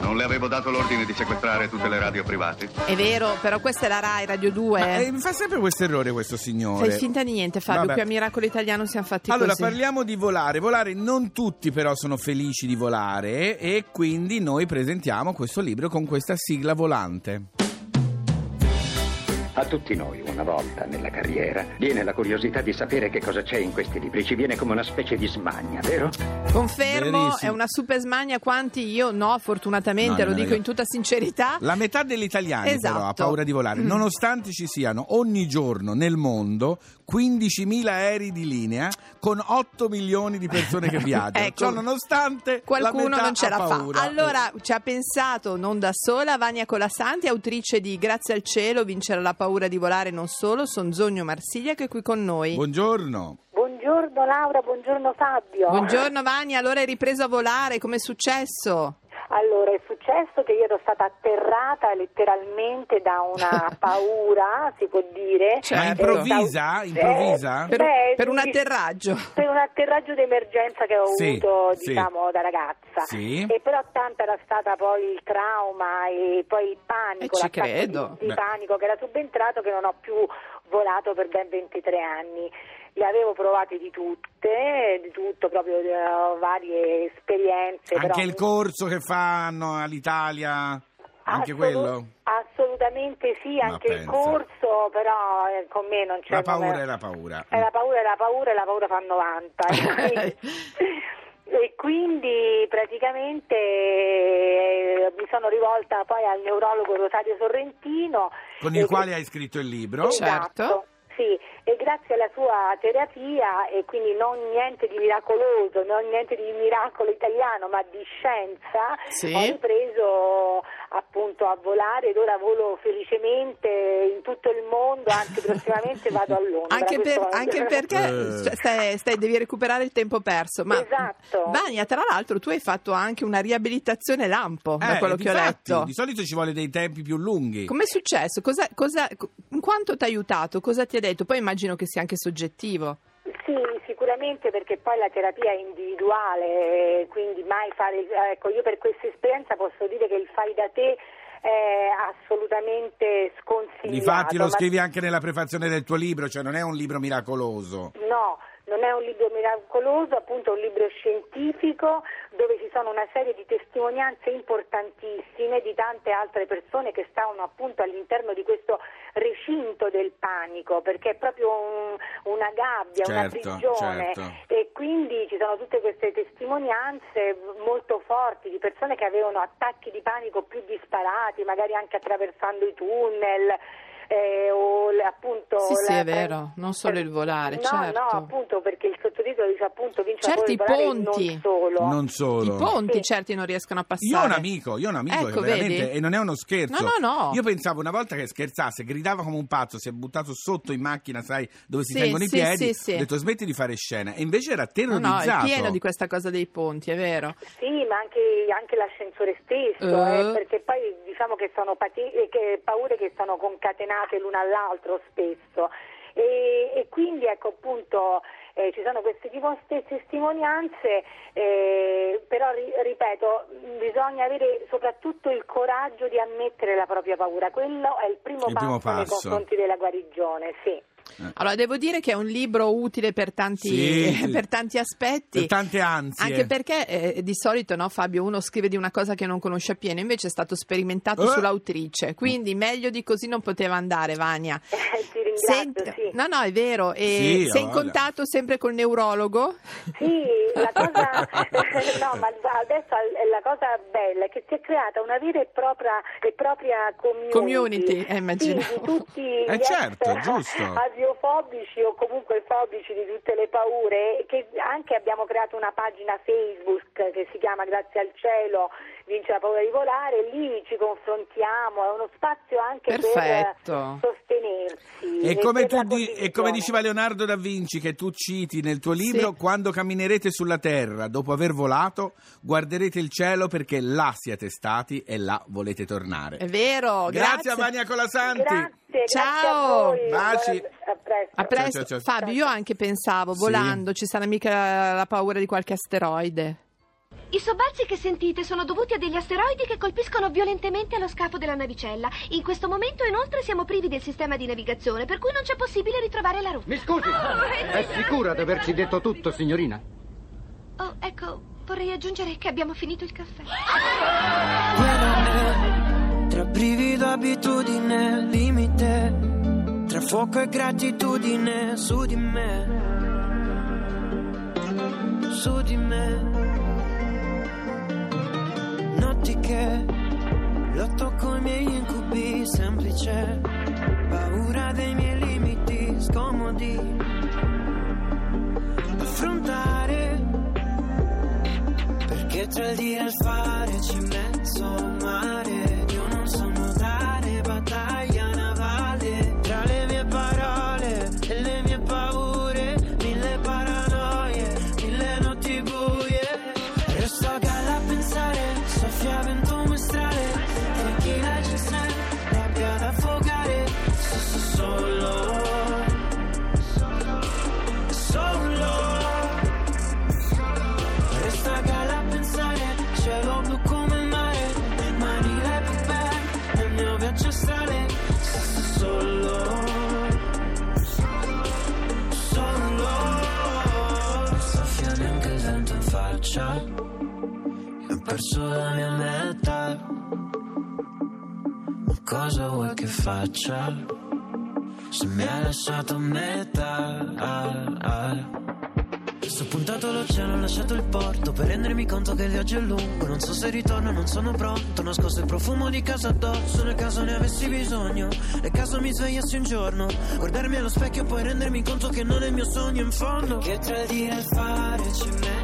Non le avevo dato l'ordine di sequestrare tutte le radio private? È vero, però questa è la RAI Radio 2. Ma, eh, mi fa sempre questo errore questo signore. Fai finta di niente, Fabio. Vabbè. Qui a Miracolo Italiano siamo fatti Allora, così. parliamo di volare. Volare, non tutti però sono felici di volare e quindi noi presentiamo questo libro con questa sigla volante. Tutti noi, una volta nella carriera, viene la curiosità di sapere che cosa c'è in questi libri. Ci viene come una specie di smania, vero? Confermo, Verissimo. è una super smania. Quanti io no, fortunatamente, No, lo dico io- in tutta sincerità. La metà degli italiani Esatto. però ha paura di volare, Mm. nonostante ci siano ogni giorno nel mondo 15.000 aerei di linea con 8 milioni di persone che viaggiano. Ecco. Ciò nonostante Qualcuno la metà non ce la fa. paura. Allora ci ha pensato non da sola Vania Colasanti, autrice di Grazie al cielo, vincere la paura di volare non solo, Sonzogno Marsiglia che è qui con noi. Buongiorno. Buongiorno Laura, buongiorno Fabio. Buongiorno Vania, allora hai ripreso a volare, com'è successo? Allora, è successo che io ero stata atterrata letteralmente da una paura, si può dire. Certo. Ma improvvisa? Eh, Improvvisa? Per, Beh, per un atterraggio. Per un atterraggio d'emergenza che ho Sì, avuto, sì. diciamo, da ragazza. Sì. E però tanta era stata poi il trauma e poi il panico, Eh, credo. di, di Beh. panico che era subentrato che non ho più volato per ben 23 anni. Le avevo provate di tutte, di tutto, proprio eh, varie esperienze. Anche però- il corso che fanno all'Italia? Anche quello? Assolutamente sì, Ma anche il corso, però eh, con me non c'è La paura non è la paura. è la paura è la paura e la paura fa 90. E quindi, e quindi praticamente eh, mi sono rivolta poi al neurologo Rosario Sorrentino. Con il quale hai scritto il libro? Certo. Sì, e grazie alla sua terapia, e quindi non niente di miracoloso, non niente di miracolo italiano, ma di scienza, Sì. ho ripreso appunto a volare ed ora volo felicemente in tutto il mondo, anzi prossimamente vado a Londra. Anche, per- anche perché cioè, stai- stai- devi recuperare il tempo perso. Ma Esatto. Vania, tra l'altro, tu hai fatto anche una riabilitazione lampo, da Eh, quello che ho letto. Di solito ci vuole dei tempi più lunghi. Com'è successo? Cosa, cosa, quanto ti ha aiutato? Cosa ti ha detto? Poi immagino che sia anche soggettivo. Sì, sicuramente perché poi la terapia è individuale, quindi mai fare, ecco, io per questa esperienza posso dire che il fai da te è assolutamente sconsigliato. Difatti lo ma- scrivi anche nella prefazione del tuo libro, cioè non è un libro miracoloso. No, non è un libro miracoloso, appunto è un libro scientifico dove ci sono una serie di testimonianze importantissime di tante altre persone che stavano appunto all'interno di questo recinto del panico, perché è proprio un- una gabbia, una Certo, prigione certo. e quindi ci sono tutte queste testimonianze molto forti di persone che avevano attacchi di panico più disparati, magari anche attraversando i tunnel. Eh, o appunto Sì, sì, la- è vero, non solo il volare, no, certo. No, appunto perché il sottotitolo dice appunto vince Certi ponti. non solo. Non solo. I ponti Sì. certi non riescono a Io passare. ho un amico, io ho un amico Ecco, veramente, vedi? e non è uno scherzo. No, no, no. Io pensavo una volta che scherzasse, gridava come un pazzo, si è buttato sotto in macchina, sai, dove si Sì, tengono i sì, piedi. sì, sì. Ho detto smetti di fare scena. E invece era No, no, terrorizzato. è pieno di questa cosa dei ponti, è vero. Sì, ma anche, anche l'ascensore stesso, Eh. eh, perché poi diciamo che sono pati- eh, che paure che sono concatenate l'una all'altro spesso. E, e quindi ecco appunto eh, ci sono queste testimonianze, eh, però ri- ripeto, bisogna avere soprattutto il coraggio di ammettere la propria paura, quello è il primo, Il primo passo nei passo. confronti della guarigione, sì. Allora, devo dire che è un libro utile per tanti, Sì, sì. per tanti aspetti. Per tante ansie. Anche perché eh, di solito, no, Fabio, uno scrive di una cosa che non conosce appieno, invece è stato sperimentato Eh. sull'autrice, quindi meglio di così non poteva andare, Vania. Ti ringrazio, Senti- sì. No, no, è vero. E Sì, sei in voglia. contatto sempre col neurologo? Sì, la cosa, no, ma adesso la cosa bella è che si è creata una vera e propria, e propria community, Community, eh, immaginavo. Sì, di tutti gli Eh, certo, ex giusto. asiofobici o comunque fobici di tutte le paure, che anche abbiamo creato una pagina Facebook che si chiama Grazie al cielo vince la paura di volare, lì ci confrontiamo, è uno spazio anche Perfetto. per sostenersi. E come, per di- e come diceva Leonardo da Vinci, che tu citi nel tuo libro, Sì. quando camminerete sulla terra dopo aver volato, guarderete il cielo perché là siete stati e là volete tornare. È vero, Grazie grazie. a Vania Colasanti. Grazie, grazie Ciao. a voi. Baci. A presto. A presto. Ciao, ciao, ciao. Fabio, io anche pensavo, Sì. volando, ci sarà mica la paura di qualche asteroide. I sobbalzi che sentite sono dovuti a degli asteroidi che colpiscono violentemente lo scafo della navicella. In questo momento, inoltre, siamo privi del sistema di navigazione, per cui non c'è possibile ritrovare la rotta. Mi scusi, Oh, è sicura di averci detto tutto, signorina? Oh, ecco, vorrei aggiungere che abbiamo finito il caffè. Me, tra brivido, abitudine, limite, tra fuoco e gratitudine, su di me, su di me. Che lotto coi miei incubi, semplice, paura dei miei limiti, scomodi, affrontare perché tra il dire e il fare c'è mezzo perso la mia metà. Ma cosa vuoi che faccia? Se mi hai lasciato a metà. ah, ah. Sto puntato all'oceano, ho lasciato il porto Per rendermi conto che il viaggio è lungo Non so se ritorno, non sono pronto Nascosto il profumo di casa addosso Nel caso ne avessi bisogno Nel caso mi svegliassi un giorno Guardarmi allo specchio e poi rendermi conto che non è il mio sogno in fondo Che tra il fare c'è mezzo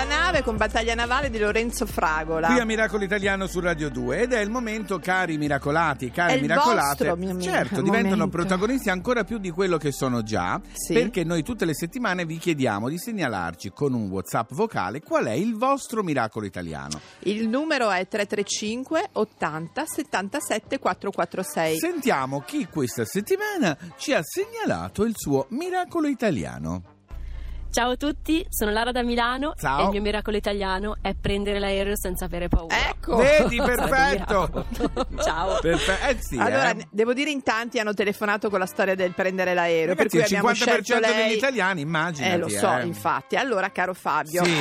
alla nave con Battaglia Navale di Lorenzo Fragola. Qui a Miracolo Italiano su Radio 2 ed è il momento, cari miracolati care È miracolate, vostro, mio- mio- certo, diventano momento. protagonisti ancora più di quello che sono già, Sì. perché noi tutte le settimane vi chiediamo di segnalarci con un WhatsApp vocale qual è il vostro miracolo italiano. Il numero è 335 80 77 446. Sentiamo chi questa settimana ci ha segnalato il suo miracolo italiano. Ciao a tutti, sono Lara da Milano Ciao. e il mio miracolo italiano è prendere l'aereo senza avere paura. Ecco. Vedi, perfetto! Ciao. Perfe- eh sì, Allora, eh. devo dire in tanti hanno telefonato con la storia del prendere l'aereo, Ragazzi, per cui il abbiamo 50% scelto lei. degli italiani, immaginati. Eh, lo so, eh. infatti. Allora, caro Fabio, Sì?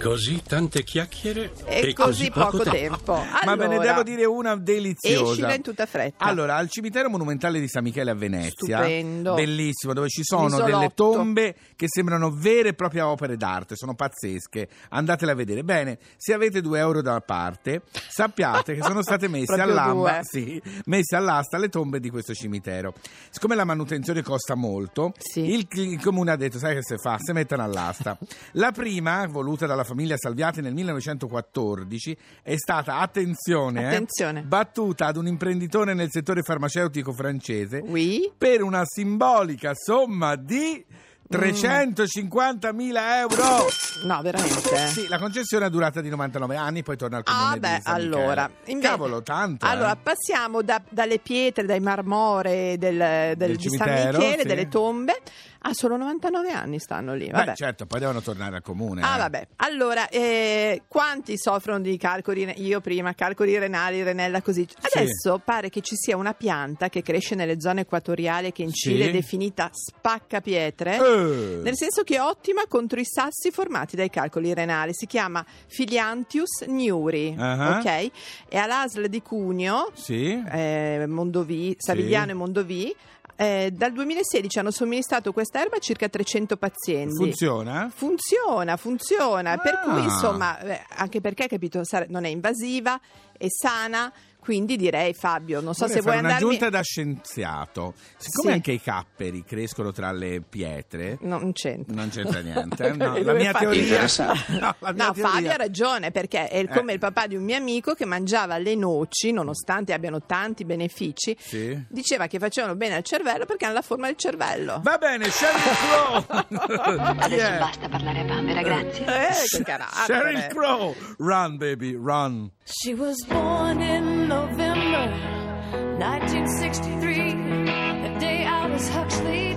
Così tante chiacchiere e, così poco tempo. Ma ve ne Allora, devo dire una deliziosa. Escila in tutta fretta. Allora, al cimitero monumentale di San Michele a Venezia, Stupendo. bellissimo, dove ci sono L'isolotto. delle tombe che sembrano vere e proprie opere d'arte, sono pazzesche. Andatele a vedere. Bene, se avete due euro da parte, sappiate che sono state messe all'amba, sì, messe all'asta le tombe di questo cimitero. Siccome la manutenzione costa molto, Sì. il, il comune ha detto: sai che se fa? Se mettono all'asta. La prima, voluta dalla famiglia Salviati nel 1914, è stata, attenzione, eh, Attenzione. battuta ad un imprenditore nel settore farmaceutico francese Oui. per una simbolica somma di 350.000 euro! No, veramente? Sì, la concessione ha durata di 99 anni, poi torna al comune Ah, beh, allora. invece- Cavolo, tanto. eh. Allora, passiamo da- dalle pietre, dai marmorei del, del- Del di San Michele, sì. delle tombe. Ah, solo 99 anni stanno lì. Beh, Vabbè. certo, poi devono tornare al comune. Ah, eh. vabbè. Allora, eh, quanti soffrono di calcoli? Io prima, calcoli renali, renella, così. Adesso pare che ci sia una pianta che cresce nelle zone equatoriali che in Sì. Cile è definita spaccapietre. Eh. Nel senso che è ottima contro i sassi formati dai calcoli renali. Si chiama Filiantius niuri. Ah. Ok? È all'ASL di Cuneo, Sì? eh, Mondovì, Savigliano Sì. e Mondovì. Eh, dal 2016 hanno somministrato questa erba a circa 300 pazienti. Funziona? Funziona, funziona, per Ah. cui insomma, eh, anche perché capito, non è invasiva, è sana, quindi direi Fabio, non so Vorrei se vuoi fare andarmi un'aggiunta da scienziato. Siccome Sì. anche i capperi crescono tra le pietre, No, non c'entra. non c'entra niente. No, la mia teoria. No, la mia No, teoria- Fabio ha ragione perché è come Eh. il papà di un mio amico che mangiava le noci, nonostante abbiano tanti benefici, Sì. diceva che facevano bene al cervello perché hanno la forma del cervello. Va bene, Sheryl Crow. Chi è? Basta parlare a Bambera, grazie. Eh, che carattere. Sheryl Crow. Run, baby, run. She was born in November 1963, the day Aldous Huxley